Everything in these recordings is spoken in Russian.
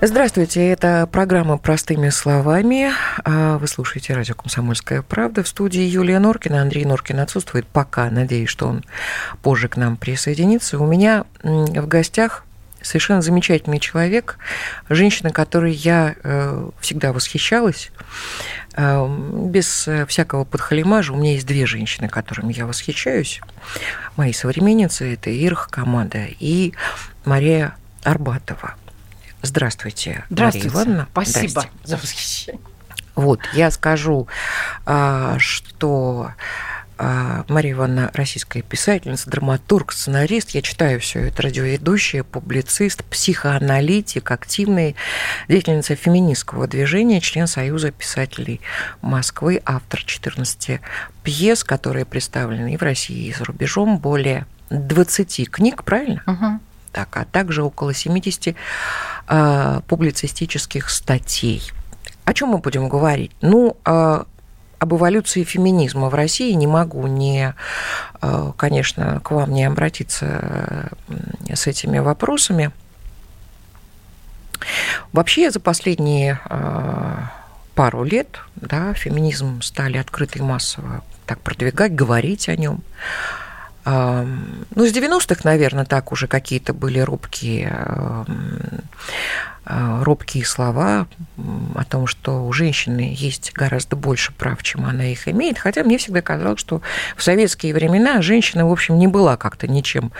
Здравствуйте, это программа «Простыми словами». А, вы слушаете радио «Комсомольская правда». В студии Юлия Норкина. Андрей Норкин отсутствует пока. Надеюсь, что он позже к нам присоединится. У меня в гостях совершенно замечательный человек, женщина, которой я э, всегда восхищалась. Э, без всякого подхалимажа у меня есть две женщины, которыми я восхищаюсь. Мои современницы – это Ирх Камада и Мария Арбатова – Здравствуйте, Здравствуйте. Мария Ивановна. Спасибо за восхищение. Вот, я скажу, а, что а, Мария Ивановна российская писательница, драматург, сценарист. Я читаю все это, радиоведущая, публицист, психоаналитик, активная деятельница феминистского движения, член Союза писателей Москвы, автор 14 пьес, которые представлены и в России, и за рубежом, более 20 книг, правильно? Угу. Так, а также около 70 Э, публицистических статей. О чем мы будем говорить? Ну, э, об эволюции феминизма в России не могу не, э, конечно, к вам не обратиться с этими вопросами. Вообще за последние пару лет да, феминизм стали открыто и массово так продвигать, говорить о нем. Ну, с 90-х, наверное, так уже какие-то были робкие, а, робкие слова о том, что у женщины есть гораздо больше прав, чем она их имеет. Хотя мне всегда казалось, что в советские времена женщина, в общем, не была как-то ничем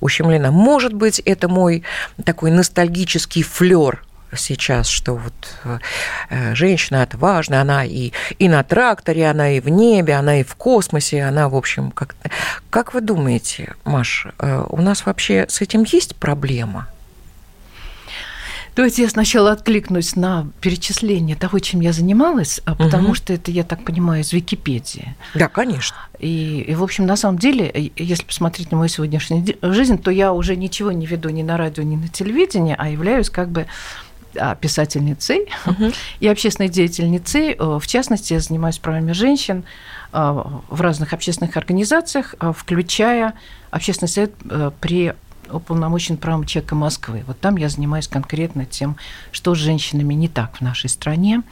ущемлена. Может быть, это мой такой ностальгический флер сейчас, что вот э, женщина отважна, она и, и на тракторе, она и в небе, она и в космосе, она, в общем, как... Как вы думаете, Маш, э, у нас вообще с этим есть проблема? Давайте я сначала откликнусь на перечисление того, чем я занималась, а потому угу. что это, я так понимаю, из Википедии. Да, конечно. И, и, в общем, на самом деле, если посмотреть на мою сегодняшнюю жизнь, то я уже ничего не веду ни на радио, ни на телевидении, а являюсь как бы писательницей uh-huh. и общественной деятельницей. Э, в частности, я занимаюсь правами женщин э, в разных общественных организациях, э, включая общественный совет при уполномочен правом человека Москвы. Вот там я занимаюсь конкретно тем, что с женщинами не так в нашей стране.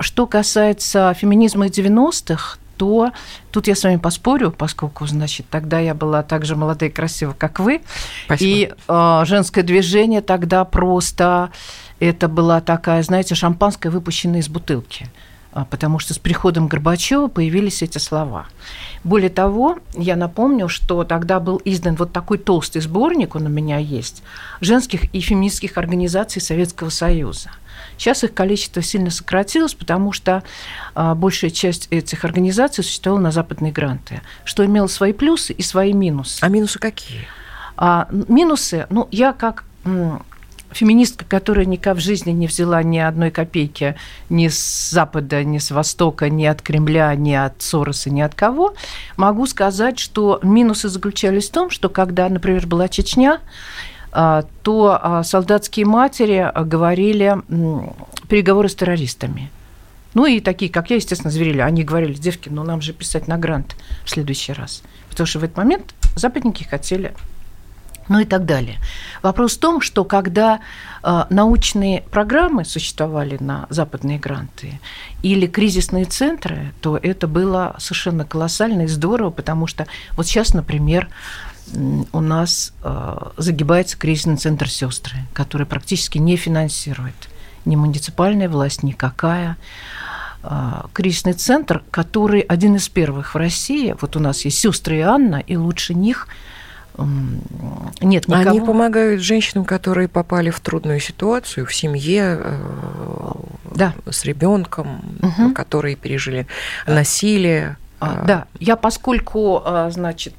Что касается феминизма 90-х, то тут я с вами поспорю, поскольку, значит, тогда я была так же молодая и красивая, как вы. Спасибо. И э, женское движение тогда просто это была такая, знаете, шампанское, выпущенное из бутылки а, потому что с приходом Горбачева появились эти слова. Более того, я напомню, что тогда был издан вот такой толстый сборник, он у меня есть, женских и феминистских организаций Советского Союза. Сейчас их количество сильно сократилось, потому что а, большая часть этих организаций существовала на западные гранты, что имело свои плюсы и свои минусы. А минусы какие? А, минусы, ну, я как феминистка, которая никак в жизни не взяла ни одной копейки ни с Запада, ни с Востока, ни от Кремля, ни от Сороса, ни от кого, могу сказать, что минусы заключались в том, что когда, например, была Чечня, то а, солдатские матери говорили переговоры с террористами. Ну и такие, как я, естественно, зверили. Они говорили, девки, ну нам же писать на грант в следующий раз. Потому что в этот момент западники хотели ну и так далее. Вопрос в том, что когда научные программы существовали на западные гранты или кризисные центры, то это было совершенно колоссально и здорово, потому что вот сейчас, например, у нас э, загибается кризисный центр сестры, который практически не финансирует ни муниципальная власть, никакая э, кризисный центр, который один из первых в России. Вот у нас есть сестры и Анна, и лучше них – нет никого. Они помогают женщинам, которые попали в трудную ситуацию в семье, э, да. с ребенком, угу. которые пережили насилие. А, да, я поскольку, значит,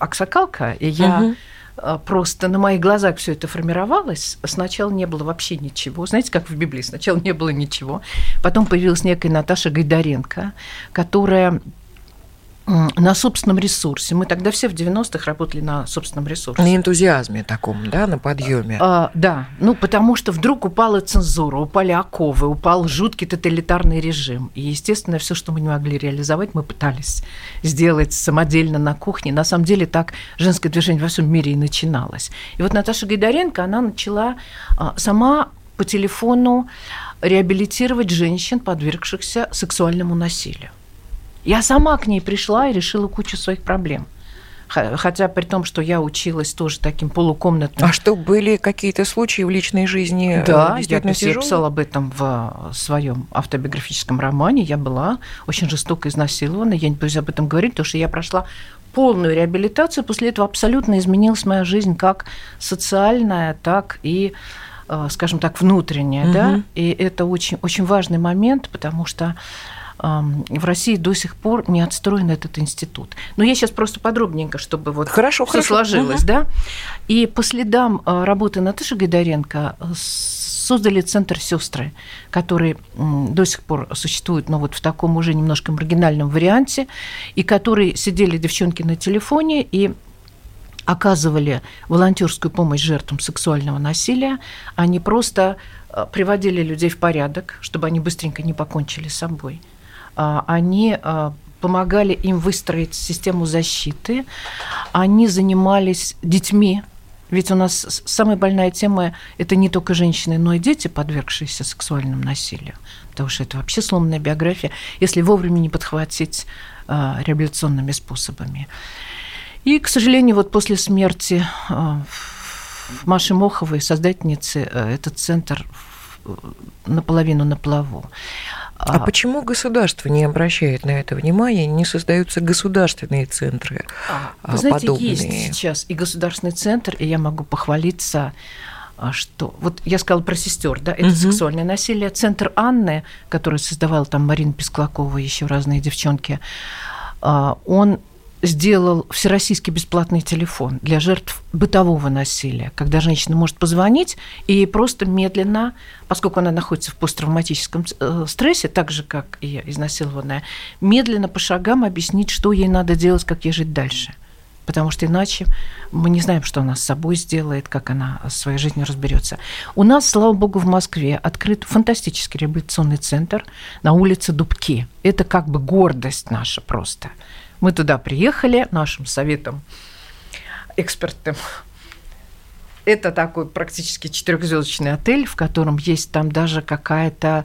аксакалка, и я угу просто на моих глазах все это формировалось. Сначала не было вообще ничего. Знаете, как в Библии, сначала не было ничего. Потом появилась некая Наташа Гайдаренко, которая на собственном ресурсе. Мы тогда все в 90-х работали на собственном ресурсе. На энтузиазме таком, да, на подъеме. А, да, ну потому что вдруг упала цензура, упали оковы, упал жуткий тоталитарный режим. И, естественно, все, что мы не могли реализовать, мы пытались сделать самодельно на кухне. На самом деле так женское движение во всем мире и начиналось. И вот Наташа Гайдаренко, она начала а, сама по телефону реабилитировать женщин, подвергшихся сексуальному насилию. Я сама к ней пришла и решила кучу своих проблем. Хотя при том, что я училась тоже таким полукомнатным. А что, были какие-то случаи в личной жизни? Э, да, я писала об этом в своем автобиографическом романе. Я была очень жестоко изнасилована. Я не боюсь об этом говорить, потому что я прошла полную реабилитацию. После этого абсолютно изменилась моя жизнь как социальная, так и э, скажем так, внутренняя, угу. да, и это очень, очень важный момент, потому что в России до сих пор не отстроен этот институт. Но я сейчас просто подробненько, чтобы вот хорошо, все сложилось, угу. да. И по следам а, работы Наташи Гайдаренко э, создали центр сестры, который до сих пор существует, но вот в таком уже немножко маргинальном варианте, и которые сидели девчонки на телефоне и оказывали волонтерскую помощь жертвам сексуального насилия, они просто э, приводили людей в порядок, чтобы они быстренько не покончили с собой. А, они а, помогали им выстроить систему защиты, они занимались детьми, ведь у нас самая больная тема – это не только женщины, но и дети, подвергшиеся сексуальному насилию, потому что это вообще сломанная биография, если вовремя не подхватить а, реабилитационными способами. И, к сожалению, вот после смерти Маши Моховой, создательницы, этот центр наполовину на плаву. А, а почему государство не обращает на это внимания, не создаются государственные центры а, Вы знаете, подобные? есть сейчас и государственный центр, и я могу похвалиться а, что вот я сказала про сестер, да, это угу. сексуальное насилие. Центр Анны, который создавал там Марина Песклакова и еще разные девчонки, а, он сделал всероссийский бесплатный телефон для жертв бытового насилия, когда женщина может позвонить и просто медленно, поскольку она находится в посттравматическом э, стрессе, так же, как и изнасилованная, медленно по шагам объяснить, что ей надо делать, как ей жить дальше. Потому что иначе мы не знаем, что она с собой сделает, как она с своей жизнью разберется. У нас, слава богу, в Москве открыт фантастический реабилитационный центр на улице Дубки. Это как бы гордость наша просто. Мы туда приехали нашим советом экспертным. Это такой практически четырехзвездочный отель, в котором есть там даже какая-то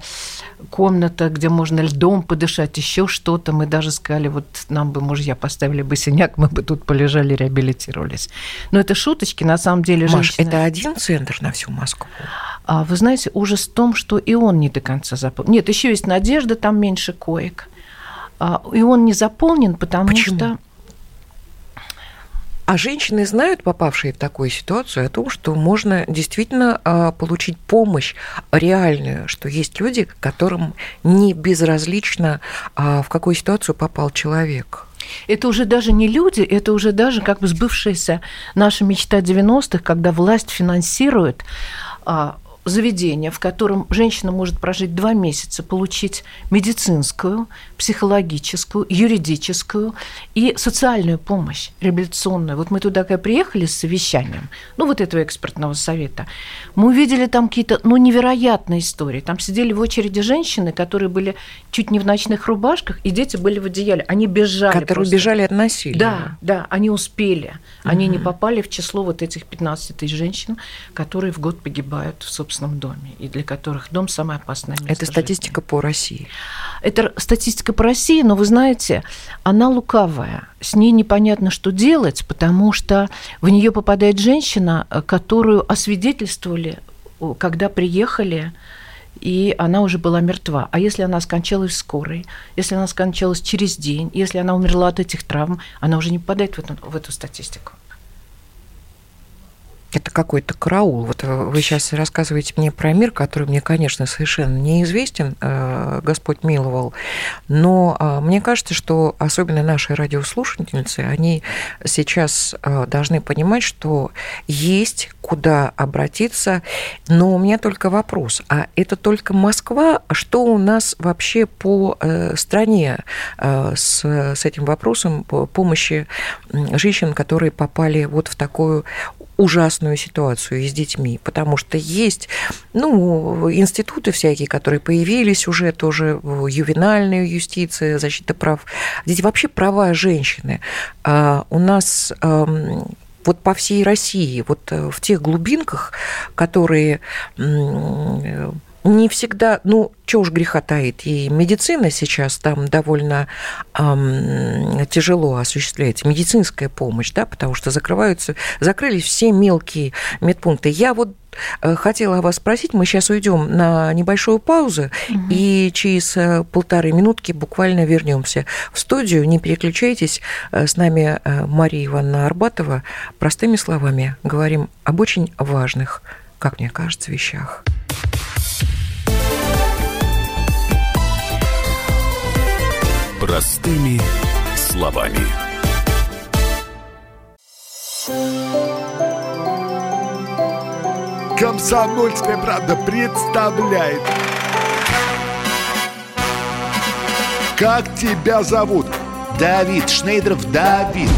комната, где можно льдом подышать, еще что-то. Мы даже сказали, вот нам бы мужья поставили бы синяк, мы бы тут полежали, реабилитировались. Но это шуточки, на самом деле. Маш, женщина... это один центр на всю Москву? А, вы знаете, ужас в том, что и он не до конца заполнен. Нет, еще есть надежда, там меньше коек. А, и он не заполнен, потому Почему? что... А женщины знают, попавшие в такую ситуацию, о том, что можно действительно а, получить помощь реальную, что есть люди, которым не безразлично, а, в какую ситуацию попал человек. Это уже даже не люди, это уже даже как бы сбывшаяся наша мечта 90-х, когда власть финансирует заведение, в котором женщина может прожить два месяца, получить медицинскую, психологическую, юридическую и социальную помощь, реабилитационную. Вот мы туда когда приехали с совещанием, ну вот этого экспертного совета, мы увидели там какие-то, ну, невероятные истории. Там сидели в очереди женщины, которые были чуть не в ночных рубашках, и дети были в одеяле. Они бежали. Которые просто. бежали от насилия. Да, да, они успели. Они угу. не попали в число вот этих 15 тысяч женщин, которые в год погибают в собственном доме, и для которых дом самое опасное место Это статистика жизни. по России. Это статистика по России, но вы знаете, она лукавая. С ней непонятно, что делать, потому что в нее попадает женщина, которую освидетельствовали, когда приехали и она уже была мертва. А если она скончалась в скорой, если она скончалась через день, если она умерла от этих травм, она уже не попадает в эту, в эту статистику. Это какой-то караул. Вот вы сейчас рассказываете мне про мир, который мне, конечно, совершенно неизвестен. Э, Господь миловал. Но мне кажется, что особенно наши радиослушательницы, они сейчас должны понимать, что есть куда обратиться. Но у меня только вопрос, а это только Москва? Что у нас вообще по стране с, с этим вопросом помощи женщин, которые попали вот в такую ужасную ситуацию с детьми, потому что есть ну, институты всякие, которые появились уже, тоже ювенальная юстиция, защита прав. Дети вообще права женщины. А у нас вот по всей России, вот э, в тех глубинках, которые не всегда, ну, что уж греха таит, и медицина сейчас там довольно эм, тяжело осуществляется, медицинская помощь, да, потому что закрываются, закрылись все мелкие медпункты. Я вот э, хотела вас спросить, мы сейчас уйдем на небольшую паузу, угу. и через э, полторы минутки буквально вернемся в студию. Не переключайтесь, э, с нами Мария Ивановна Арбатова. Простыми словами говорим об очень важных, как мне кажется, вещах. Простыми словами. Комсомольская правда представляет. Как тебя зовут? Давид Шнейдеров Давид.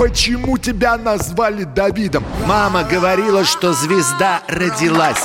Почему тебя назвали Давидом? Мама говорила, что звезда родилась.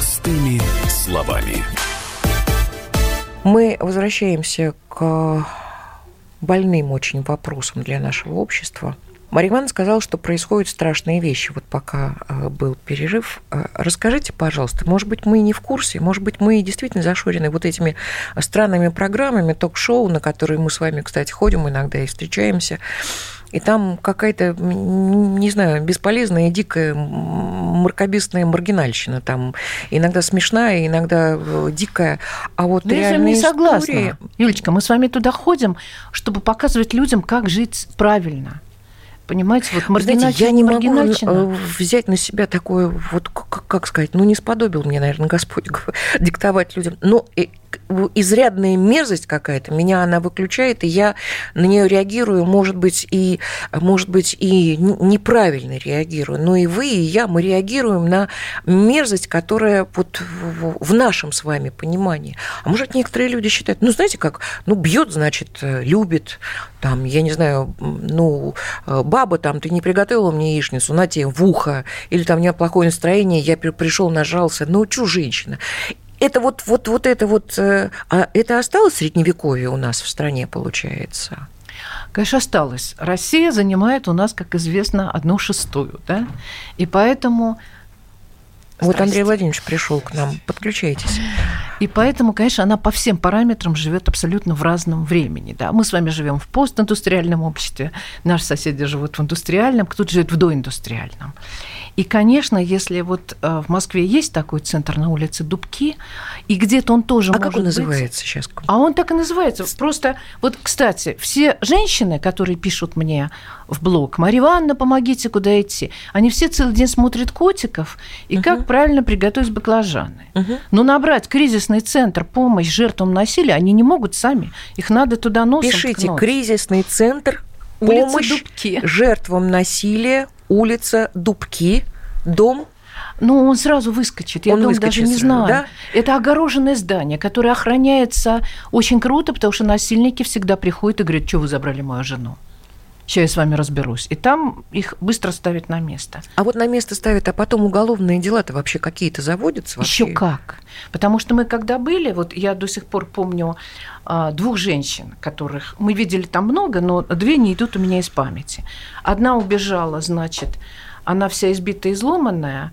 Простыми словами. Мы возвращаемся к больным очень вопросам для нашего общества. Мария Ивановна сказала, что происходят страшные вещи, вот пока э, был перерыв. Э, расскажите, пожалуйста, может быть, мы не в курсе, может быть, мы действительно зашорены вот этими странными программами, ток-шоу, на которые мы с вами, кстати, ходим иногда и встречаемся. И там какая-то, не знаю, бесполезная, дикая, маркобистная маргинальщина. Там иногда смешная, иногда э, дикая. А вот Но я не согласна. Истории... Юлечка, мы с вами туда ходим, чтобы показывать людям, как жить правильно. Понимаете, вот маргинальщина. Я не могу э, взять на себя такое, вот как, как сказать, ну не сподобил мне, наверное, Господь диктовать людям. Но изрядная мерзость какая-то, меня она выключает, и я на нее реагирую, может быть, и, может быть, и неправильно реагирую. Но и вы, и я, мы реагируем на мерзость, которая вот в нашем с вами понимании. А может, некоторые люди считают, ну, знаете как, ну, бьет, значит, любит, там, я не знаю, ну, баба там, ты не приготовила мне яичницу, на тебе в ухо, или там у меня плохое настроение, я пришел, нажался, ну, чу, женщина это вот, вот, вот это вот, э, а это осталось средневековье у нас в стране, получается? Конечно, осталось. Россия занимает у нас, как известно, одну шестую, да, и поэтому вот Андрей Владимирович пришел к нам. Подключайтесь. И поэтому, конечно, она по всем параметрам живет абсолютно в разном времени. Да? Мы с вами живем в постиндустриальном обществе, наши соседи живут в индустриальном, кто-то живет в доиндустриальном. И, конечно, если вот э, в Москве есть такой центр на улице Дубки, и где-то он тоже а может как он называется сейчас? А он так и называется. Просто, вот, кстати, все женщины, которые пишут мне в блог, Мария Ивановна, помогите, куда идти, они все целый день смотрят котиков и угу. как правильно приготовить баклажаны. Угу. Но набрать кризисный центр, помощь жертвам насилия, они не могут сами. Их надо туда носом Пишите, ткнуть. кризисный центр, помощь Дубки. жертвам насилия, улица Дубки, дом ну, он сразу выскочит. Я он дом даже не знаю. Да? Это огороженное здание, которое охраняется очень круто, потому что насильники всегда приходят и говорят, что вы забрали мою жену. Сейчас я с вами разберусь. И там их быстро ставят на место. А вот на место ставят, а потом уголовные дела-то вообще какие-то заводятся вообще? Еще как. Потому что мы когда были, вот я до сих пор помню а, двух женщин, которых мы видели там много, но две не идут у меня из памяти. Одна убежала, значит, она вся избитая, изломанная,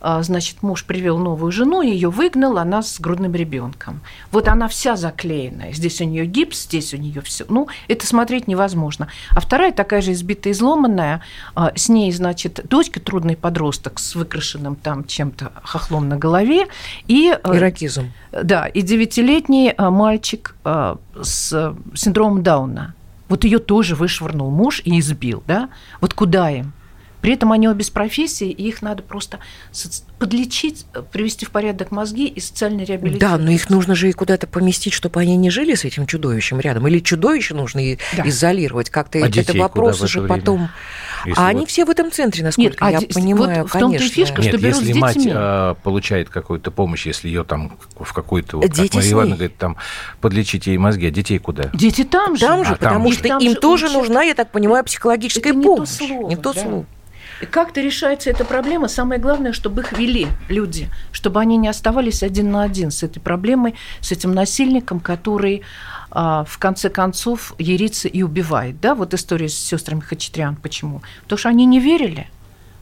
значит, муж привел новую жену, ее выгнал, она с грудным ребенком. Вот она вся заклеенная. Здесь у нее гипс, здесь у нее все. Ну, это смотреть невозможно. А вторая такая же избитая, изломанная, а, с ней, значит, дочка трудный подросток с выкрашенным там чем-то хохлом на голове и э, иракизм. Да, и девятилетний а, мальчик с синдромом Дауна. Вот ее тоже вышвырнул муж и избил, да? Вот куда им? При этом они обе с профессии, и их надо просто подлечить, привести в порядок мозги и социально реабилитировать. Да, но их нужно же и куда-то поместить, чтобы они не жили с этим чудовищем рядом. Или чудовище нужно да. изолировать как-то. А это вопрос уже потом. Если а вот... они все в этом центре, насколько Нет, я а понимаю, вот в том-то и фишка, Нет, что берут если с мать а, получает какую-то помощь, если ее там в какой-то, вот, как Мария Ивановна говорит, там подлечить ей мозги, а детей куда? Дети там же. Там же, а, потому там что там им же тоже учат... нужна, я так понимаю, психологическая это помощь. Не то слово. Не то да. слово. И как-то решается эта проблема. Самое главное, чтобы их вели люди, чтобы они не оставались один на один с этой проблемой, с этим насильником, который а, в конце концов ерится и убивает. Да, вот история с сестрами Хачатрян. Почему? Потому что они не верили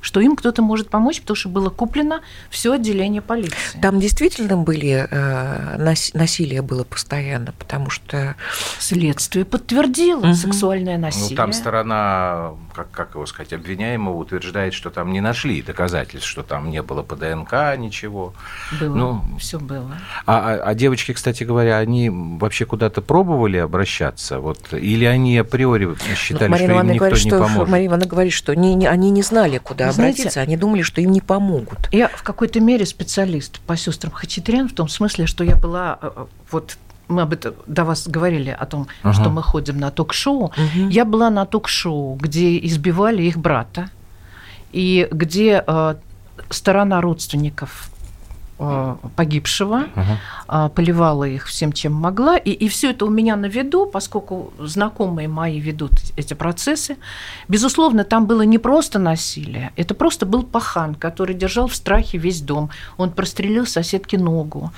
что им кто-то может помочь, потому что было куплено все отделение полиции. Там действительно были э, насилие было постоянно, потому что следствие подтвердило угу. сексуальное насилие. Ну там сторона, как как его сказать, обвиняемого утверждает, что там не нашли доказательств, что там не было по ДНК ничего. Было, ну, все было. А, а, а девочки, кстати говоря, они вообще куда-то пробовали обращаться, вот, или они априори считали, ну, что им никто говорит, не что, поможет? Мария Ивановна говорит, что не, не, они не знали, куда обратиться, Знаете, они думали, что им не помогут. Я в какой-то мере специалист по сестрам Хачатрян, в том смысле, что я была э, э, вот мы об этом до вас говорили о том, uh-huh. что мы ходим на ток-шоу. Uh-huh. Я была на ток-шоу, где избивали их брата и где э, сторона родственников погибшего, угу. поливала их всем, чем могла. И, и все это у меня на виду, поскольку знакомые мои ведут эти процессы. Безусловно, там было не просто насилие, это просто был пахан, который держал в страхе весь дом. Он прострелил соседке ногу.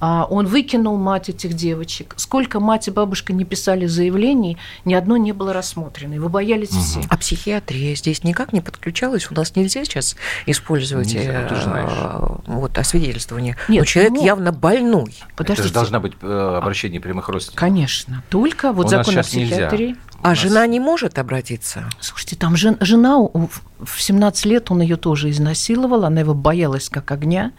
А, он выкинул мать этих девочек. Сколько мать и бабушка не писали заявлений, ни одно не было рассмотрено. Его боялись угу. все. А психиатрия здесь никак не подключалась? У нас нельзя сейчас использовать нельзя, э, вот, освидетельствование. Нет, Но человек ну, явно больной. Подождите. Это же должна быть э, обращение прямых родственников. Конечно. Только вот У закон о психиатрии. Нельзя. А нас... жена не может обратиться? Слушайте, там жен, жена в 17 лет он ее тоже изнасиловал, она его боялась как огня,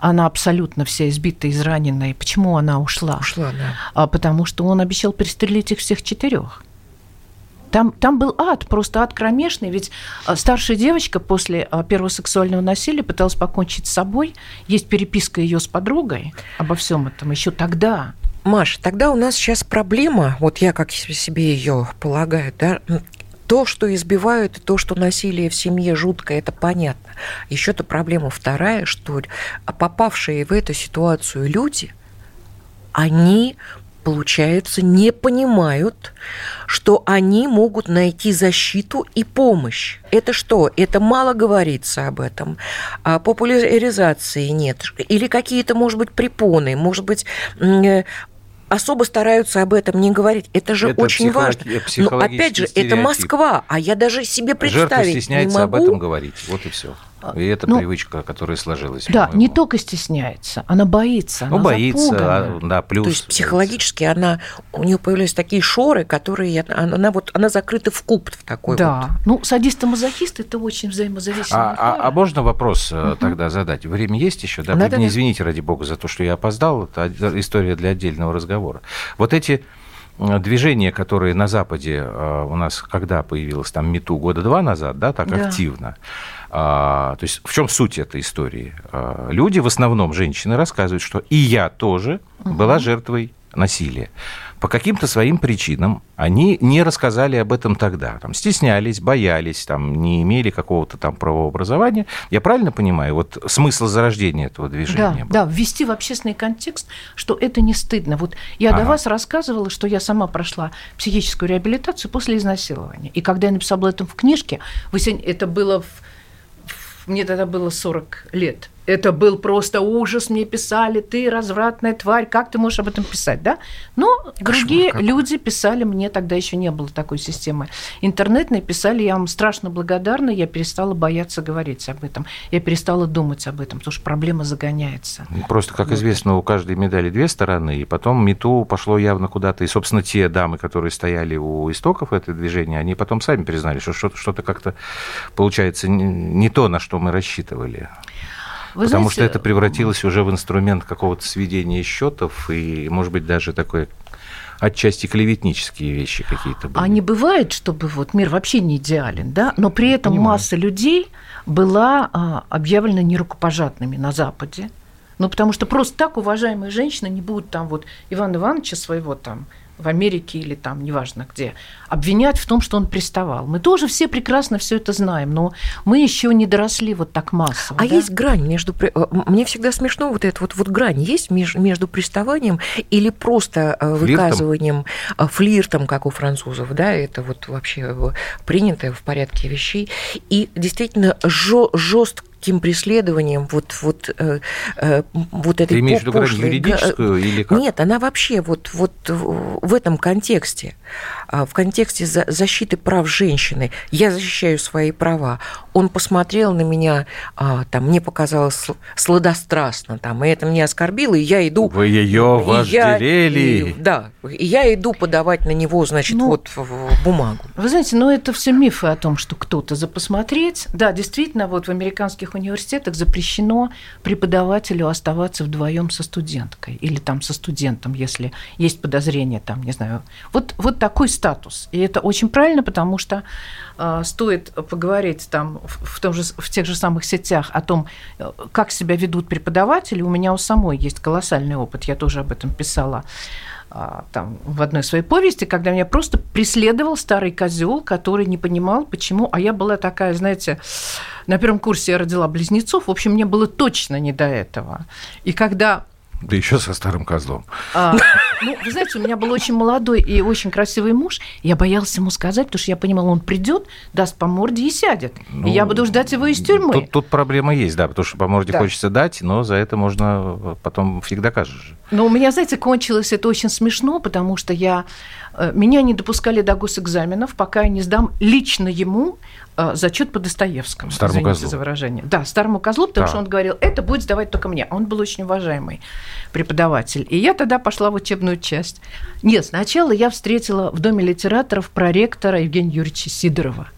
она абсолютно вся избитая, израненная. Почему она ушла? Ушла, да. А, потому что он обещал перестрелить их всех четырех. Там, там был ад, просто ад кромешный. Ведь а, старшая девочка после а, первого сексуального насилия пыталась покончить с собой. Есть переписка ее с подругой обо всем этом еще тогда. Маш, тогда у нас сейчас проблема, вот я как себе ее полагаю, да, то, что избивают, и то, что насилие в семье жуткое, это понятно. Еще-то проблема вторая, что попавшие в эту ситуацию люди, они получается, не понимают, что они могут найти защиту и помощь. Это что? Это мало говорится об этом. А популяризации нет. Или какие-то, может быть, препоны, может быть, э, особо стараются об этом не говорить. Это же это очень важно. Но опять же, это Москва, а я даже себе представить Жертва стесняется не могу. об этом говорить. Вот и все. И это ну, привычка, которая сложилась. Да, не только стесняется, она боится. Ну, она боится, а, да, плюс. То есть психологически она, у нее появились такие шоры, которые она, она вот она закрыта в куб в такой да. вот. Ну, садист и мазохист это очень взаимозависимые. А, а, а можно вопрос угу. тогда задать? Время есть еще? Да, Надо, не извините ради бога за то, что я опоздал. Это история для отдельного разговора. Вот эти э, движения, которые на Западе э, у нас когда появилось, там МИТУ года два назад, да, так да. активно. А, то есть в чем суть этой истории? А, люди, в основном женщины, рассказывают, что и я тоже угу. была жертвой насилия, по каким-то своим причинам они не рассказали об этом тогда. Там, стеснялись, боялись, там, не имели какого-то там правообразования. Я правильно понимаю? Вот смысл зарождения этого движения? Да, был? да, ввести в общественный контекст, что это не стыдно. Вот я ага. до вас рассказывала, что я сама прошла психическую реабилитацию после изнасилования. И когда я написала об этом в книжке, это было в мне тогда было 40 лет. Это был просто ужас, мне писали, ты развратная тварь, как ты можешь об этом писать, да? Но Кошмар другие какой. люди писали, мне тогда еще не было такой системы. Интернетные писали, я вам страшно благодарна, я перестала бояться говорить об этом, я перестала думать об этом, потому что проблема загоняется. Просто, как вот. известно, у каждой медали две стороны, и потом МИТУ пошло явно куда-то, и, собственно, те дамы, которые стояли у истоков этого движения, они потом сами признали, что что-то как-то получается не то, на что мы рассчитывали. Вы Потому знаете, что это превратилось уже в инструмент какого-то сведения счетов и, может быть, даже такой отчасти клеветнические вещи какие-то были. А не бывает, чтобы вот мир вообще не идеален, да? Но при этом Понимаю. масса людей была а, объявлена нерукопожатными на Западе. Ну, потому что просто так уважаемые женщины не будут там вот Ивана Ивановича своего там в Америке или там, неважно где, обвинять в том, что он приставал. Мы тоже все прекрасно все это знаем, но мы еще не доросли вот так массово. А да? есть грань между... Э, мне всегда смешно вот эта вот, вот грань есть между, между приставанием или просто э, флиртом? выказыванием, э, флиртом, как у французов, да, это вот вообще принятое в порядке вещей, и действительно жестко каким преследованием вот, вот, э, э, вот этой Ты имеешь в виду юридическую или как? Нет, она вообще вот, вот в этом контексте, в контексте защиты прав женщины. Я защищаю свои права. Он посмотрел на меня, а, там, мне показалось сладострастно, там, и это меня оскорбило, и я иду... Вы ее вожделели. Я, да, и я иду подавать на него, значит, ну, вот бумагу. Вы знаете, ну это все мифы о том, что кто-то за посмотреть. Да, действительно, вот в американских университетах запрещено преподавателю оставаться вдвоем со студенткой или там со студентом, если есть подозрение, там, не знаю. Вот, вот такой статус. И это очень правильно, потому что э, стоит поговорить там в, том же, в тех же самых сетях о том, э, как себя ведут преподаватели. У меня у самой есть колоссальный опыт, я тоже об этом писала а, там, в одной своей повести, когда меня просто преследовал старый козел, который не понимал, почему. А я была такая, знаете, на первом курсе я родила близнецов. В общем, мне было точно не до этого. И когда да еще со старым козлом. А, ну, вы знаете, у меня был очень молодой и очень красивый муж. Я боялась ему сказать, потому что я понимала, он придет, даст по морде и сядет. Ну, и я буду ждать его из тюрьмы. Тут, тут проблема есть, да, потому что по морде да. хочется дать, но за это можно э, потом фиг докажешь. Но у меня, знаете, кончилось это очень смешно, потому что я э, меня не допускали до госэкзаменов, пока я не сдам лично ему зачет по Достоевскому. Старому козлу. за выражение. Да, старому козлу, потому да. что он говорил, это будет сдавать только мне. Он был очень уважаемый преподаватель. И я тогда пошла в учебную часть. Нет, сначала я встретила в Доме литераторов проректора Евгения Юрьевича Сидорова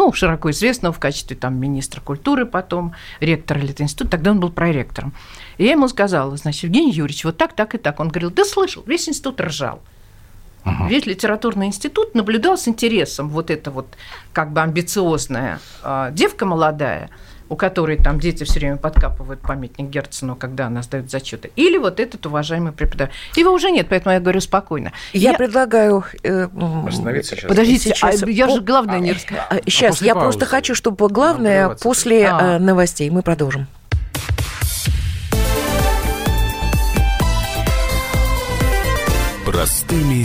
ну, широко известного в качестве там, министра культуры потом, ректора Литинститута, тогда он был проректором. И я ему сказала, значит, Евгений Юрьевич, вот так, так и так. Он говорил, да слышал, весь институт ржал. Угу. Весь литературный институт наблюдал с интересом вот эта вот как бы амбициозная э, девка молодая, у которой там дети все время подкапывают памятник Герцену, когда она сдает зачеты. Или вот этот уважаемый преподаватель. Его уже нет, поэтому я говорю спокойно. Я, я... предлагаю... Э, Остановиться сейчас. Подождите, сейчас... А, я же главное а, не рассказала. А, сейчас, а я паузы. просто хочу, чтобы главное после а. новостей. Мы продолжим. Простыми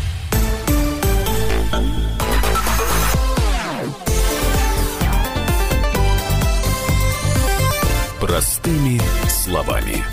Простыми словами.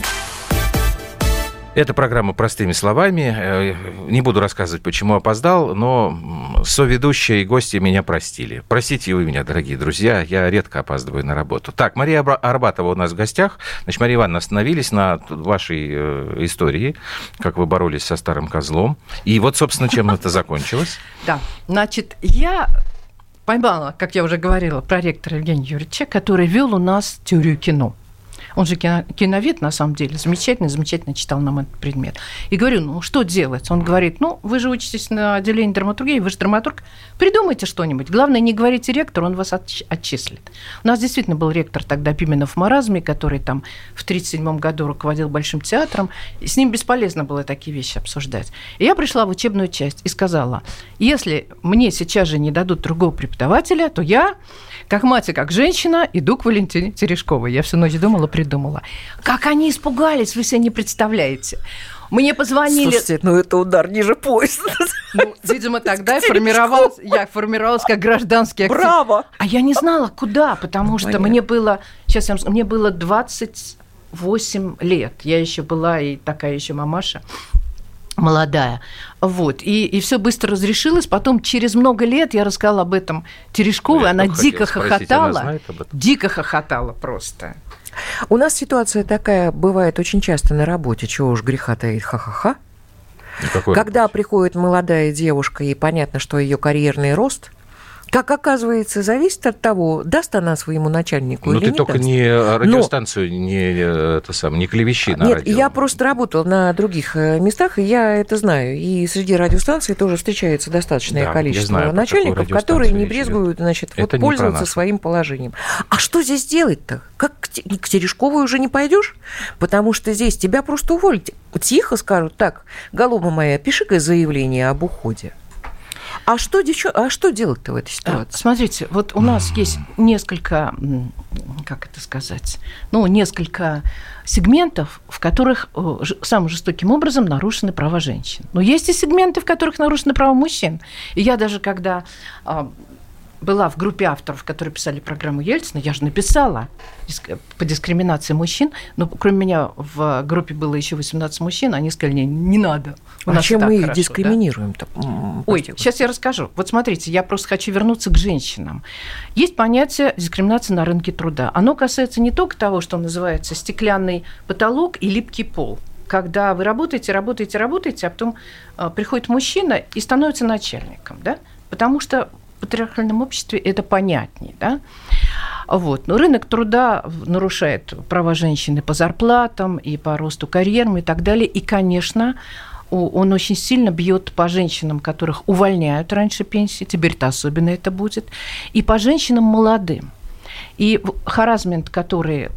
Это программа «Простыми словами». Э, не буду рассказывать, почему опоздал, но соведущие и гости меня простили. Простите вы меня, дорогие друзья, я редко опаздываю на работу. Так, Мария Арбатова у нас в гостях. Значит, Мария Ивановна, остановились на вашей э, истории, как вы боролись со старым козлом. И вот, собственно, чем это закончилось. Да, значит, я поймала, как я уже говорила, проректора Евгения Юрьевича, который вел у нас теорию кино он же кино, киновед на самом деле, замечательно, замечательно читал нам этот предмет. И говорю, ну что делать? Он говорит, ну вы же учитесь на отделении драматургии, вы же драматург, придумайте что-нибудь. Главное, не говорите ректору, он вас отчислит. У нас действительно был ректор тогда Пименов в маразме, который там в 1937 году руководил Большим театром. И с ним бесполезно было такие вещи обсуждать. И я пришла в учебную часть и сказала, если мне сейчас же не дадут другого преподавателя, то я как мать и как женщина иду к Валентине Терешковой. Я всю ночь думала, придумала. Как они испугались, вы себе не представляете. Мне позвонили... Слушайте, ну это удар ниже пояса. Ну, видимо, тогда я формировалась, я формировалась как гражданский актив. Браво! А я не знала, куда, потому ну, что понятно. мне было... Сейчас я мне было 28 лет. Я еще была и такая еще мамаша молодая. Вот. И, и все быстро разрешилось. Потом, через много лет, я рассказала об этом Терешковой. Ну, она дико спросить, хохотала. Она дико хохотала просто. У нас ситуация такая бывает очень часто на работе. Чего уж греха таить, ха-ха-ха. Когда приходит молодая девушка, и понятно, что ее карьерный рост – как оказывается, зависит от того, даст она своему начальнику Но или ты только даст. не радиостанцию, Но... не, это сам, не клевещи на Нет, радио. я просто работала на других э, местах, и я это знаю. И среди радиостанций тоже встречается достаточное да, количество знаю, начальников, которые не брезгуют значит, вот, пользоваться своим положением. А что здесь делать-то? Как к Терешковой уже не пойдешь? Потому что здесь тебя просто уволить. Тихо скажут, так, голуба моя, пиши-ка заявление об уходе. А что, девчон... а что делать-то в этой ситуации? Смотрите, вот у нас есть несколько, как это сказать, ну, несколько сегментов, в которых э, самым жестоким образом нарушены права женщин. Но есть и сегменты, в которых нарушены права мужчин. И я даже когда а, была в группе авторов, которые писали программу Ельцина, я же написала по дискриминации мужчин, но кроме меня в группе было еще 18 мужчин, они сказали, не, не надо. У а нас чем мы их дискриминируем-то? Да? Ой, сейчас я расскажу. Вот смотрите, я просто хочу вернуться к женщинам. Есть понятие дискриминации на рынке труда. Оно касается не только того, что называется стеклянный потолок и липкий пол когда вы работаете, работаете, работаете, а потом э, приходит мужчина и становится начальником, да? Потому что патриархальном обществе это понятнее, да? Вот. Но рынок труда нарушает права женщины по зарплатам и по росту карьерам и так далее. И, конечно, он очень сильно бьет по женщинам, которых увольняют раньше пенсии, теперь-то особенно это будет, и по женщинам молодым. И харазмент, который,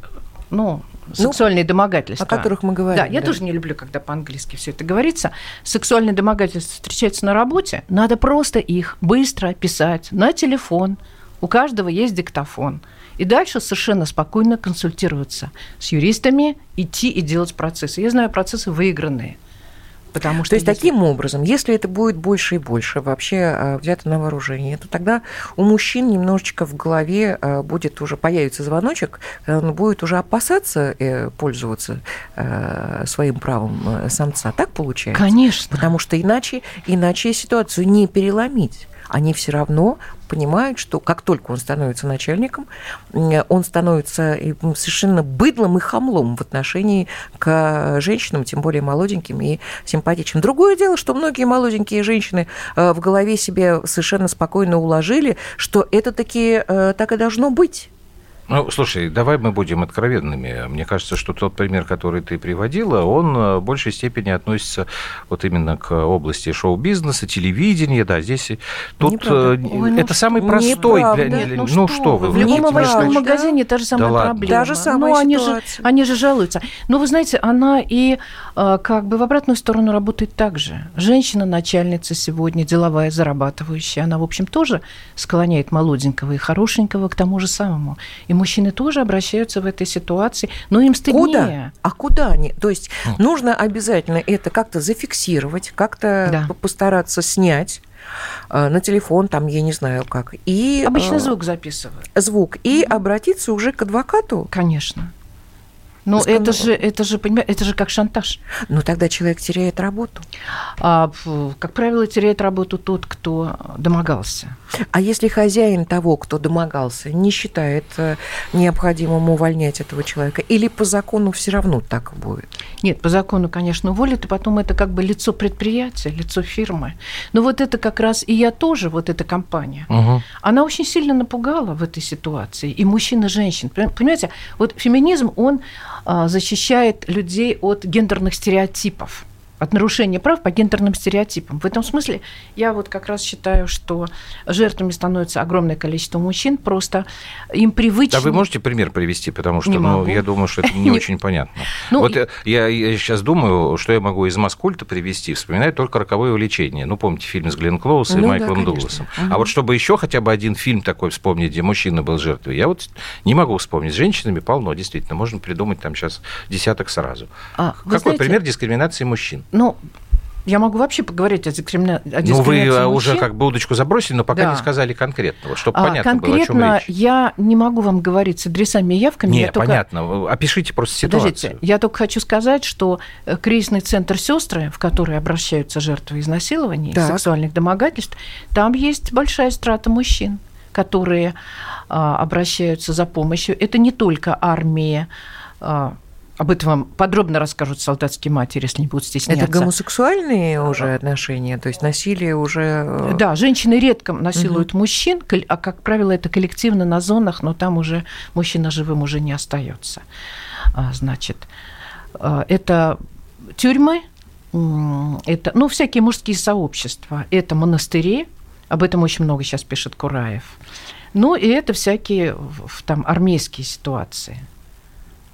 ну, сексуальные ну, домогательства. О которых мы говорим. Да, я да. тоже не люблю, когда по-английски все это говорится. Сексуальные домогательства встречаются на работе, надо просто их быстро писать на телефон. У каждого есть диктофон. И дальше совершенно спокойно консультироваться с юристами, идти и делать процессы. Я знаю процессы выигранные – Потому что То есть если... таким образом, если это будет больше и больше вообще а, взято на вооружение, то тогда у мужчин немножечко в голове а, будет уже появится звоночек, он будет уже опасаться э, пользоваться э, своим правом э, самца. Так получается? Конечно. Потому что иначе, иначе ситуацию не переломить они все равно понимают, что как только он становится начальником, он становится совершенно быдлом и хамлом в отношении к женщинам, тем более молоденьким и симпатичным. Другое дело, что многие молоденькие женщины э, в голове себе совершенно спокойно уложили, что это таки э, так и должно быть. Ну, слушай, давай мы будем откровенными. Мне кажется, что тот пример, который ты приводила, он э, в большей степени относится вот именно к области шоу-бизнеса, телевидения. Да, здесь тут э, Ой, это ну, самый простой. Для, для, ну, ну что, вы? В любом овощном магазине та же самая да проблема. Та же самая ну, они же, они же жалуются. Но вы знаете, она и э, как бы в обратную сторону работает так же. Женщина-начальница сегодня, деловая, зарабатывающая, она, в общем, тоже склоняет молоденького и хорошенького к тому же самому. И мужчины тоже обращаются в этой ситуации, но им стыднее. Куда? А куда они? То есть mm. нужно обязательно это как-то зафиксировать, как-то да. постараться снять э, на телефон, там, я не знаю как. И, Обычно э, звук записывают. Звук. И mm обратиться уже к адвокату. Конечно. Ну, это же, это же, понимаете, это же как шантаж. Ну, тогда человек теряет работу. А, как правило, теряет работу тот, кто домогался. А если хозяин того, кто домогался, не считает э, необходимым увольнять этого человека, или по закону все равно так будет? Нет, по закону, конечно, уволят, и потом это как бы лицо предприятия, лицо фирмы. Но вот это как раз и я тоже, вот эта компания, угу. она очень сильно напугала в этой ситуации и мужчин, и женщин. Понимаете, вот феминизм, он защищает людей от гендерных стереотипов от нарушения прав по гендерным стереотипам. В этом смысле я вот как раз считаю, что жертвами становится огромное количество мужчин, просто им привычно... А вы можете пример привести, потому что ну, я думаю, что это не очень понятно. Ну, вот я, я сейчас думаю, что я могу из Маскульта привести, вспоминаю только «Роковое влечение». Ну, помните фильм с Глен Клоус и ну, Майклом да, Дугласом. А вот чтобы еще хотя бы один фильм такой вспомнить, где мужчина был жертвой, я вот не могу вспомнить. С женщинами полно, действительно. Можно придумать там сейчас десяток сразу. А, Какой знаете, пример дискриминации мужчин? Ну, я могу вообще поговорить о, дискримина... о Ну, вы мужчин. уже как бы удочку забросили, но пока да. не сказали конкретного, чтобы а, понятно конкретно было, о чем речь. я не могу вам говорить с адресами и явками. Нет, только... понятно. Опишите просто ситуацию. Подождите, я только хочу сказать, что э, кризисный центр «Сестры», в который обращаются жертвы изнасилований, так. сексуальных домогательств, там есть большая страта мужчин, которые а, обращаются за помощью. Это не только армия а, об этом вам подробно расскажут солдатские матери, если не будут стесняться. Это гомосексуальные уже отношения, то есть насилие уже... Э, да, женщины редко насилуют угу. мужчин, а, как правило, это коллективно на зонах, но там уже мужчина живым уже не остается. А, значит, э, это тюрьмы, это, ну, всякие мужские сообщества, это монастыри, об этом очень много сейчас пишет Кураев. Ну, и это всякие там армейские ситуации –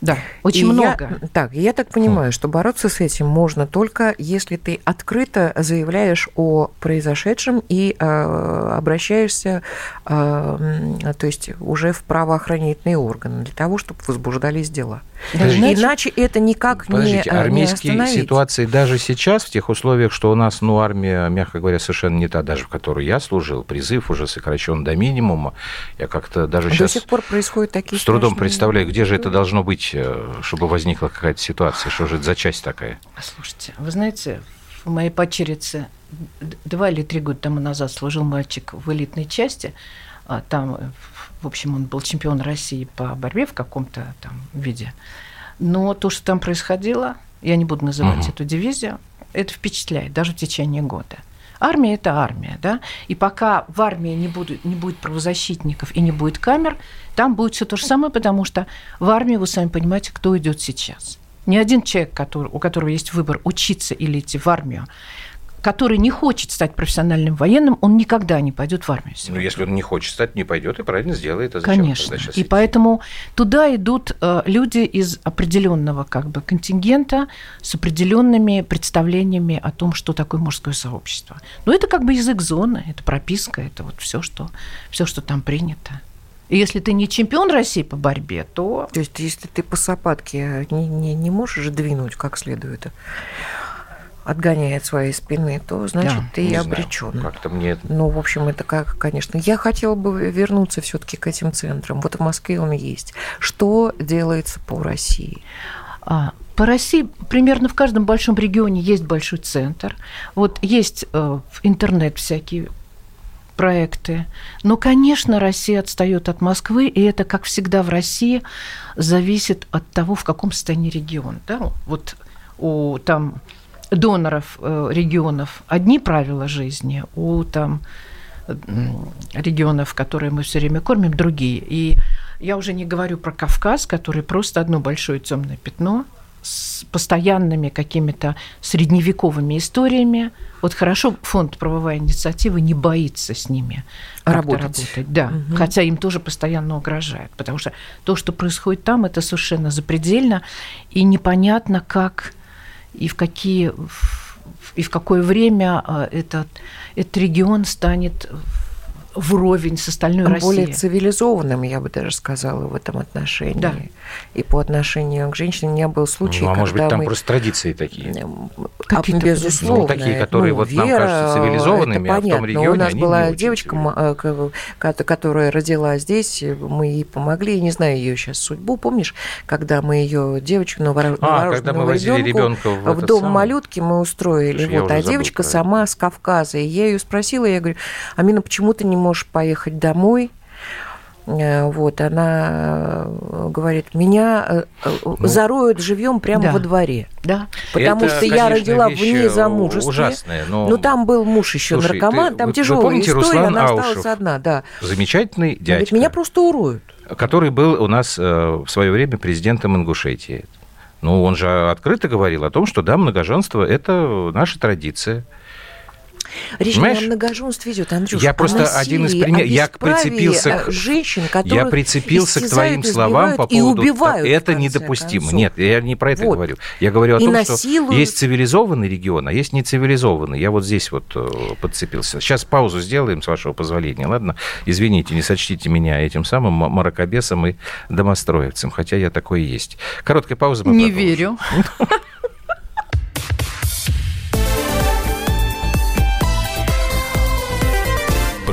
да, очень и много. Я, так, я так понимаю, что бороться с этим можно только если ты открыто заявляешь о произошедшем и э, обращаешься, э, то есть уже в правоохранительные органы для того, чтобы возбуждались дела. Подождите. Иначе это никак Подождите, не армейские не ситуации даже сейчас, в тех условиях, что у нас, ну, армия, мягко говоря, совершенно не та, даже в которой я служил, призыв уже сокращен до минимума. Я как-то даже до сейчас... сих пор происходят такие С трудом представляю, где же это должно быть, э, чтобы возникла какая-то ситуация, что же это за часть такая? Слушайте, вы знаете, в моей падчерице два или три года тому назад служил мальчик в элитной части, а там в общем, он был чемпион России по борьбе в каком-то там виде. Но то, что там происходило, я не буду называть угу. эту дивизию, это впечатляет даже в течение года. Армия – это армия, да? И пока в армии не будет, не будет правозащитников и не будет камер, там будет все то же самое, потому что в армии, вы сами понимаете, кто идет сейчас. Ни один человек, который, у которого есть выбор учиться или идти в армию, который не хочет стать профессиональным военным, он никогда не пойдет в армию. Сегодня. Ну, если он не хочет стать, не пойдет и правильно сделает. А зачем Конечно. И идти? поэтому туда идут э, люди из определенного как бы контингента с определенными представлениями о том, что такое мужское сообщество. Но это как бы язык зоны, это прописка, это вот все, что, все, что там принято. И если ты не чемпион России по борьбе, то... То есть, если ты по сапатке не, не, не можешь двинуть как следует, отгоняет своей спины, то значит да, ты обречен. Как-то мне. Ну, в общем, это как, конечно. Я хотела бы вернуться все-таки к этим центрам. Вот в Москве он есть. Что делается по России? А, по России примерно в каждом большом регионе есть большой центр. Вот есть э, интернет всякие проекты. Но, конечно, Россия отстает от Москвы, и это, как всегда в России, зависит от того, в каком состоянии регион. Да? Вот у там доноров э, регионов одни правила жизни, у там регионов, которые мы все время кормим, другие. И я уже не говорю про Кавказ, который просто одно большое темное пятно с постоянными какими-то средневековыми историями. Вот хорошо фонд правовая инициатива не боится с ними работать. работать. Да, угу. хотя им тоже постоянно угрожает, потому что то, что происходит там, это совершенно запредельно и непонятно, как и в какие и в какое время а, этот, этот регион станет вровень с остальной Россией. Более цивилизованным, я бы даже сказала, в этом отношении. Да. И по отношению к женщине у меня был случай, ну, а когда может быть, там мы... просто традиции такие? Какие-то, безусловно. Ну, такие, которые ну, вот вера, нам кажутся цивилизованными, а в том регионе У нас они была не девочка, э, которая родила здесь, мы ей помогли, я не знаю ее сейчас судьбу, помнишь, когда мы ее девочку новорожденного а, когда мы возили ребенка в, в дом самый... малютки мы устроили, вот, а девочка сама с Кавказа, и я ее спросила, я говорю, Амина, почему ты не можешь поехать домой? Э, вот, она э, говорит, меня ну, зароют живьем прямо да. во дворе. Да. Потому Это, что я родила вне замужества. Ужасная, но... но там был муж еще Слушай, наркоман, ты, там вы, тяжелая вы помните, история, Руслан она Аушев, осталась одна, да. Замечательный дядька. Говорит, меня просто уроют. Который был у нас в свое время президентом Ингушетии. Ну, он же открыто говорил о том, что да, многоженство – это наша традиция. Речь Понимаешь? не о многоженстве идет, Андрюш. Я просто насилии, один из примеров. Я прицепился к женщин, я прицепился к твоим словам по поводу. И убивают, это недопустимо. Концов. Нет, я не про это вот. говорю. Я говорю о и том, насилуют. что есть цивилизованный регион, а есть нецивилизованный. Я вот здесь вот э, подцепился. Сейчас паузу сделаем, с вашего позволения, ладно? Извините, не сочтите меня этим самым маракобесом и домостроевцем, хотя я такой и есть. Короткая пауза. Мы не продолжим. верю.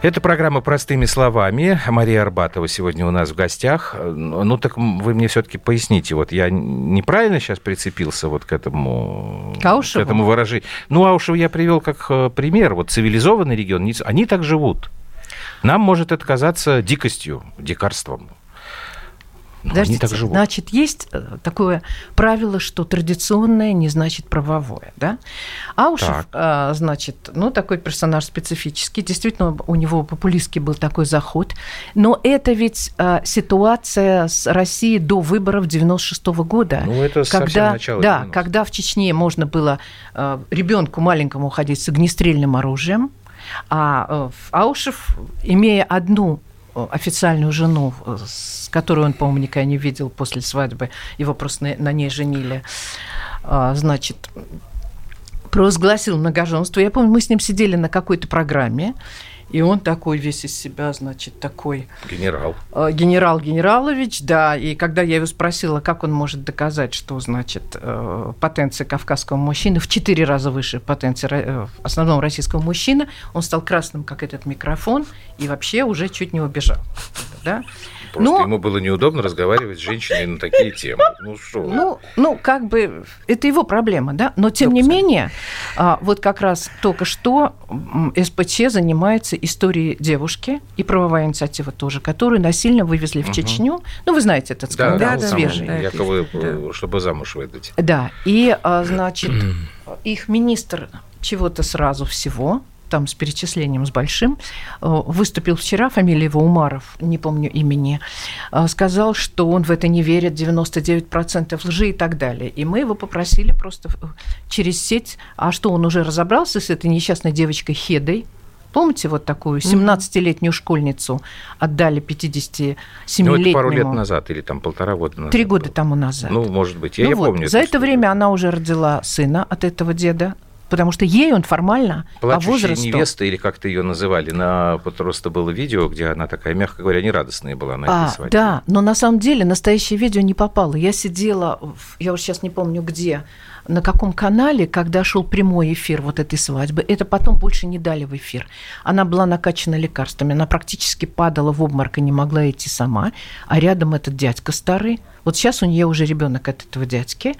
Это программа «Простыми словами». Мария Арбатова сегодня у нас в гостях. Ну, так вы мне все-таки поясните. Вот я неправильно сейчас прицепился вот к этому, Каушеву? к этому выражению? Ну, Аушев я привел как э, пример. Вот цивилизованный регион, они так живут. Нам может это казаться дикостью, дикарством. Подождите, так живут. значит, есть э, такое правило, что традиционное не значит правовое, да? Аушев, так. А, значит, ну, такой персонаж специфический, действительно, у него популистский был такой заход, но это ведь а, ситуация с Россией до выборов 96 -го года. Ну, это когда, начало Да, когда в Чечне можно было а, ребенку маленькому ходить с огнестрельным оружием, а э, Аушев, имея одну официальную жену, с которой он, по-моему, никогда не видел после свадьбы, его просто на, на ней женили, а, значит, провозгласил многоженство. Я помню, мы с ним сидели на какой-то программе, и он такой весь из себя, значит, такой... Генерал. Э, генерал Генералович, да. И когда я его спросила, как он может доказать, что, значит, э, потенция кавказского мужчины в четыре раза выше потенции э, основного российского мужчины, он стал красным, как этот микрофон, и вообще уже чуть не убежал. Да? Просто Но... ему было неудобно разговаривать с женщиной на такие темы. Ну, что? Ну, ну, как бы, это его проблема, да? Но, тем не менее, а, вот как раз только что СПЧ занимается историей девушки, и правовая инициатива тоже, которую насильно вывезли в Чечню. Ну, вы знаете этот скандал да, да, свежий. Да, якобы, да. чтобы замуж выдать. Да, и, а, значит, их министр чего-то сразу всего, там с перечислением с большим, э, выступил вчера, фамилия его Умаров, не помню имени, э, сказал, что он в это не верит, 99% лжи и так далее. И мы его попросили просто через сеть, а что, он уже разобрался с этой несчастной девочкой Хедой, Помните вот такую 17-летнюю школьницу отдали 57-летнему? Ну, это пару лет назад или там полтора года назад. Три года тому назад. Ну, может быть, я, ну, я вот, помню. За это время она уже родила сына от этого деда, потому что ей он формально Плачущая по возрасту... невеста, или как-то ее называли, на просто было видео, где она такая, мягко говоря, нерадостная была на а, этой свадьбе. Да, но на самом деле настоящее видео не попало. Я сидела, я уже сейчас не помню где, на каком канале, когда шел прямой эфир вот этой свадьбы, это потом больше не дали в эфир. Она была накачана лекарствами, она практически падала в обморок и не могла идти сама, а рядом этот дядька старый. Вот сейчас у нее уже ребенок от этого дядьки,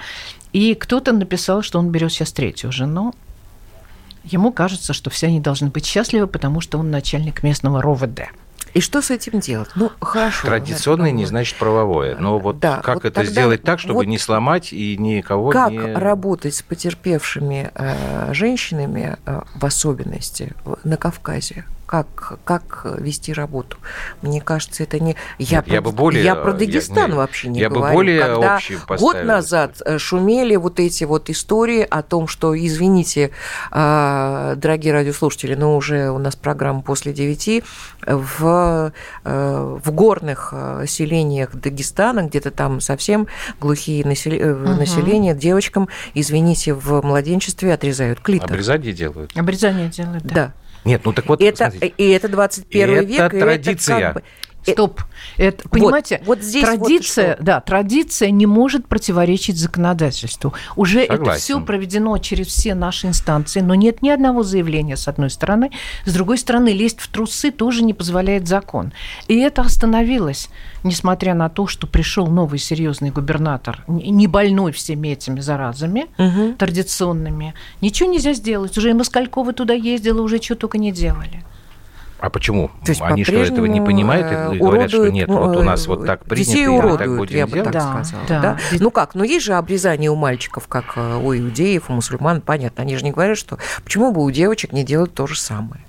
и кто-то написал, что он берет сейчас третью жену. Ему кажется, что все они должны быть счастливы, потому что он начальник местного РОВД. И что с этим делать? Ну, хорошо. Традиционное не значит правовое. Но вот да, как вот это сделать так, чтобы вот не сломать и никого как не... Как работать с потерпевшими э, женщинами, э, в особенности на Кавказе? Как, как вести работу. Мне кажется, это не... Я, Нет, про, я, бы более, я про Дагестан я, вообще не я говорю. Бы более Когда год назад э, шумели вот эти вот истории о том, что, извините, э, дорогие радиослушатели, но уже у нас программа после девяти, в, э, в горных селениях Дагестана, где-то там совсем глухие насел... угу. населения, девочкам, извините, в младенчестве отрезают клитор. Обрезание делают. Обрезание делают, да. да. Нет, ну так вот, это, И это 21 это век. Традиция. Это как бы, Стоп. Это, понимаете, вот, вот здесь традиция, вот да, традиция не может противоречить законодательству. Уже Согласен. это все проведено через все наши инстанции, но нет ни одного заявления с одной стороны, с другой стороны лезть в трусы тоже не позволяет закон. И это остановилось, несмотря на то, что пришел новый серьезный губернатор, не больной всеми этими заразами угу. традиционными. Ничего нельзя сделать. Уже и Москалькова туда ездила, уже что только не делали. А почему? То есть Они что, этого не понимают и говорят, что нет, вот у нас вот так принято, детей уродуют, так будем я бы делать? так сказала. Да. Да? Ну как, ну есть же обрезание у мальчиков, как э, у иудеев, у мусульман, понятно. Они же не говорят, что почему бы у девочек не делать то же самое.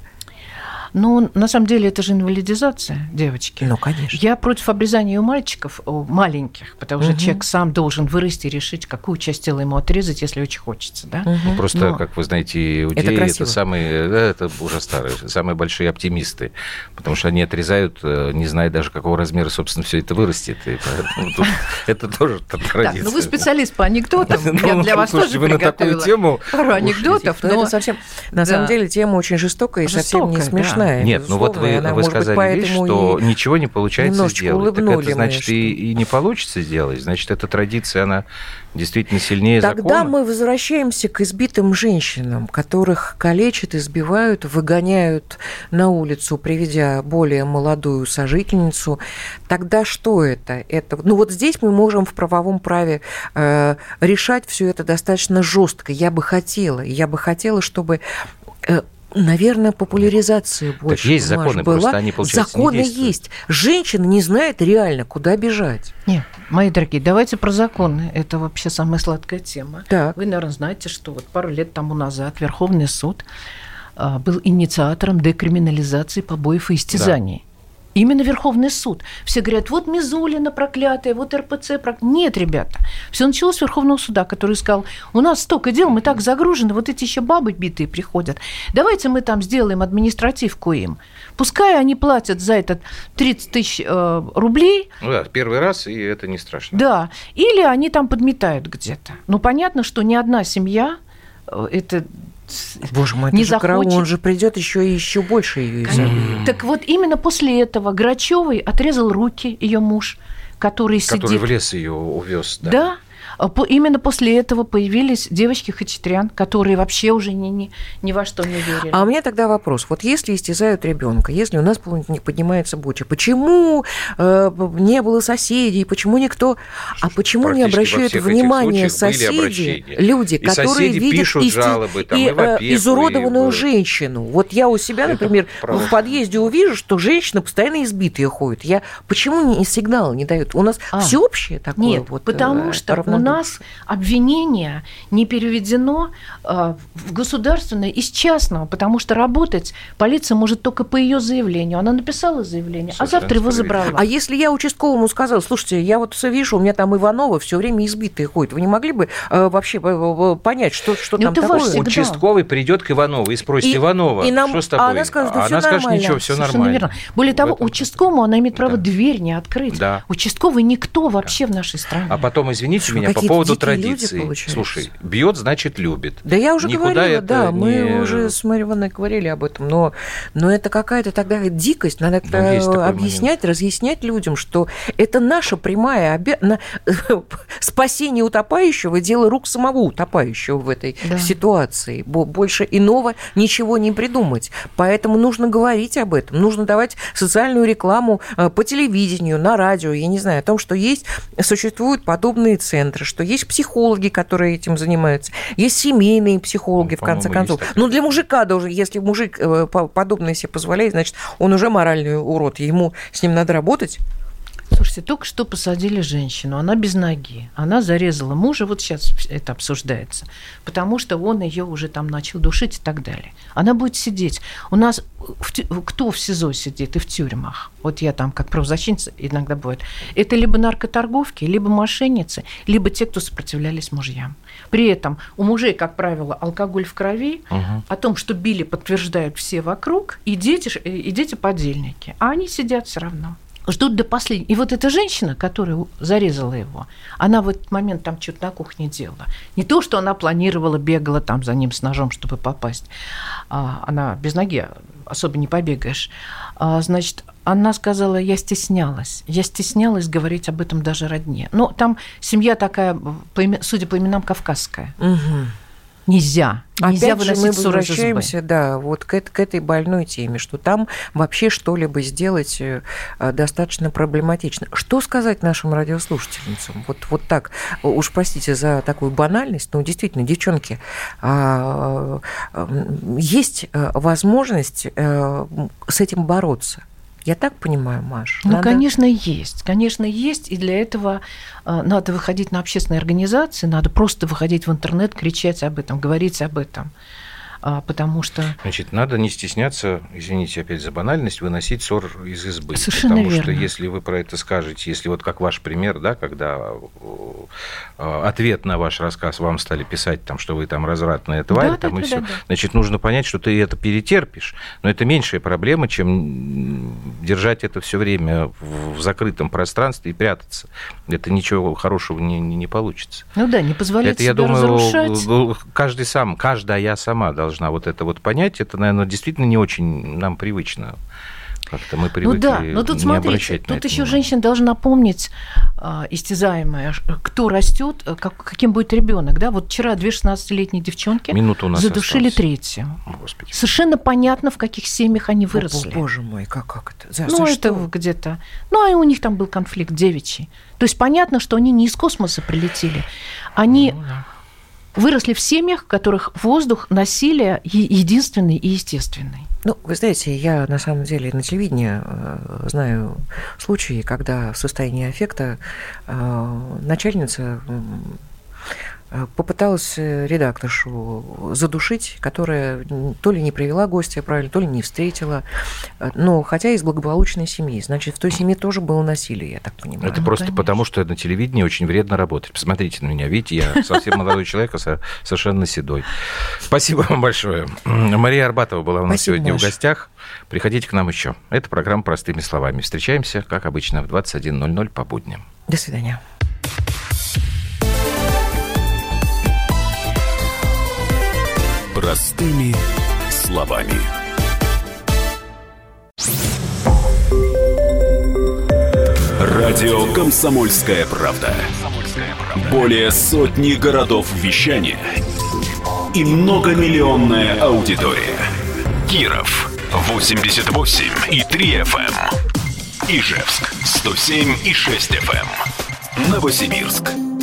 Ну, на самом деле, это же инвалидизация девочки. Ну, конечно. Я против обрезания у мальчиков, у маленьких, потому что угу. человек сам должен вырасти и решить, какую часть тела ему отрезать, если очень хочется, да? Угу. Просто, Но... как вы знаете, иудеи это, это самые, да, это уже старые, самые большие оптимисты, потому что они отрезают, э, не зная даже, какого размера, собственно, все это вырастет. И поэтому тут, это тоже традиция. ну вы специалист по анекдотам, ну, я для вас тоже вы на такую тему пару анекдотов, но... это совсем, на самом деле, тема очень жестокая и совсем не смешная смешная. Нет, ну вот вы, вы сказали вещь, что ничего не получается сделать. Так это значит, и, и не получится сделать. Значит, эта традиция, она действительно сильнее Тогда закона. мы возвращаемся к избитым женщинам, которых калечат, избивают, выгоняют на улицу, приведя более молодую сожительницу. Тогда что это? это ну вот здесь мы можем в правовом праве э, решать все это достаточно жестко. Я бы хотела, я бы хотела, чтобы э, Наверное, популяризация больше. Так есть законы, была. просто они, получается, Законы есть. Женщина не знает реально, куда бежать. Нет, мои дорогие, давайте про законы. Это вообще самая сладкая тема. Так. Вы, наверное, знаете, что вот пару лет тому назад Верховный суд а, был инициатором декриминализации побоев и истязаний. Именно Верховный суд. Все говорят, вот Мизулина проклятая, вот РПЦ проклятая. Нет, ребята. Все началось с Верховного суда, который сказал, у нас столько дел, мы так загружены, вот эти еще бабы битые приходят. Давайте мы там сделаем административку им. Пускай они платят за этот 30 тысяч э, рублей. Ну да, первый раз, и это не страшно. Да. Или они там подметают где-то. Ну, понятно, что ни одна семья э, это Боже мой, не захочет. Караул, он же придет еще и еще больше ее изобьет. Так вот именно после этого Грачевой отрезал руки ее муж, который, который сидит. в лес ее увез. Да. да именно после этого появились девочки хачатрян, которые вообще уже ни, ни, ни во что не верили. А у меня тогда вопрос. Вот если истязают ребенка, если у нас поднимается буча, почему э, не было соседей, почему никто... А почему не обращают внимание соседи, люди, и которые видят пишут жалобы, там, и, и э, изуродованную и... женщину? Вот я у себя, например, в подъезде увижу, что женщина постоянно избитая ходит. Я почему не сигнал не дают? У нас а, всеобщее такое нет, вот потому э, что у нас обвинение не переведено э, в государственное из частного, потому что работать полиция может только по ее заявлению. Она написала заявление, а завтра его забрала. А если я участковому сказал, слушайте, я вот все вижу, у меня там Иванова все время избитые ходит, вы не могли бы э, вообще э, понять, что, что ну, там такое? Участковый придет к Иванову и спросит, и, Иванова, и нам, что с тобой? А она скажет, да а все она нормально. скажет, ничего, все Совершенно нормально. Верно. Более того, участковому она имеет право да. дверь не открыть. Да. Участковый никто вообще да. в нашей стране. А потом, извините меня, по поводу традиции. Слушай, бьет, значит, любит. Да я уже Никуда говорила, да, не... мы уже с Марьей Ивановной говорили об этом, но, но это какая-то тогда дикость, надо ну, объяснять, момент. разъяснять людям, что это наша прямая обязанность, спасение утопающего – дело рук самого утопающего в этой да. ситуации. Больше иного ничего не придумать. Поэтому нужно говорить об этом, нужно давать социальную рекламу э, по телевидению, на радио, я не знаю, о том, что есть, существуют подобные центры, психиатры, что есть психологи, которые этим занимаются, есть семейные психологи, ну, в конце концов. Ну, для мужика должен, если мужик э, подобное себе позволяет, значит, он уже моральный урод, ему с ним надо работать. Слушайте, только что посадили женщину, она без ноги, она зарезала мужа, вот сейчас это обсуждается, потому что он ее уже там начал душить и так далее. Она будет сидеть. У нас в, кто в СИЗО сидит и в тюрьмах? Вот я там как правозащитница иногда бывает. Это либо наркоторговки, либо мошенницы, либо те, кто сопротивлялись мужьям. При этом у мужей, как правило, алкоголь в крови, угу. о том, что били, подтверждают все вокруг, и дети, и дети подельники. А они сидят все равно ждут до последнего. И вот эта женщина, которая зарезала его, она в этот момент там что-то на кухне делала. Не то, что она планировала, бегала там за ним с ножом, чтобы попасть. А, она без ноги особо не побегаешь. А, значит, она сказала, я стеснялась. Я стеснялась говорить об этом даже родне. Но там семья такая, судя по именам, кавказская. Угу нельзя. Нельзя Опять же, мы возвращаемся, да, вот к, к этой больной теме, что там вообще что-либо сделать э, достаточно проблематично. Что сказать нашим радиослушательницам? Вот, вот так, уж простите за такую банальность, но действительно, девчонки, а, есть э, возможность э, с этим бороться. Я так понимаю, Маш? Ну, надо... конечно, есть. Конечно, есть. И для этого э, надо выходить на общественные организации, надо просто выходить в интернет, кричать об этом, говорить об этом. А, потому что... Значит, надо не стесняться, извините опять за банальность, выносить ссор из избы. Совершенно потому верно. что если вы про это скажете, если вот как ваш пример, да, когда э, ответ на ваш рассказ вам стали писать, там, что вы там развратная тварь, да, там, да, и да, все, да, да. значит, нужно понять, что ты это перетерпишь. Но это меньшая проблема, чем держать это все время в закрытом пространстве и прятаться. Это ничего хорошего не, не, не получится. Ну да, не позволять это, я думаю, разрушать. Каждый сам, каждая сама должна должна вот это вот понять, это, наверное, действительно не очень нам привычно. Как-то мы привыкли ну да, но тут смотрите, тут еще женщина должна помнить, э, истязаемая, кто растет, как, каким будет ребенок. Да? Вот вчера две 16-летние девчонки Минуту у нас задушили осталось. третью. Господи. Совершенно понятно, в каких семьях они выросли. О, боже мой, как, как это? За, ну, за это что? где-то. Ну, а у них там был конфликт девичий. То есть понятно, что они не из космоса прилетели. Они... Ну, да выросли в семьях, в которых воздух, насилие единственный и естественный. Ну, вы знаете, я на самом деле на телевидении э, знаю случаи, когда в состоянии аффекта э, начальница попыталась э, редакторшу задушить, которая то ли не привела гостя правильно, то ли не встретила. Э, но хотя из благополучной семьи. Значит, в той семье тоже было насилие, я так понимаю. Это ну, просто конечно. потому, что на телевидении очень вредно работать. Посмотрите на меня. Видите, я совсем молодой человек, а совершенно седой. Спасибо вам большое. Мария Арбатова была у нас Спасибо, сегодня Маш. в гостях. Приходите к нам еще. Это программа «Простыми словами». Встречаемся, как обычно, в 21.00 по будням. До свидания. Простыми словами. Радио Комсомольская правда". Более сотни городов вещания и многомиллионная аудитория. Киров 88 и 3 FM. Эм. Ижевск 107 и 6 FM. Эм. Новосибирск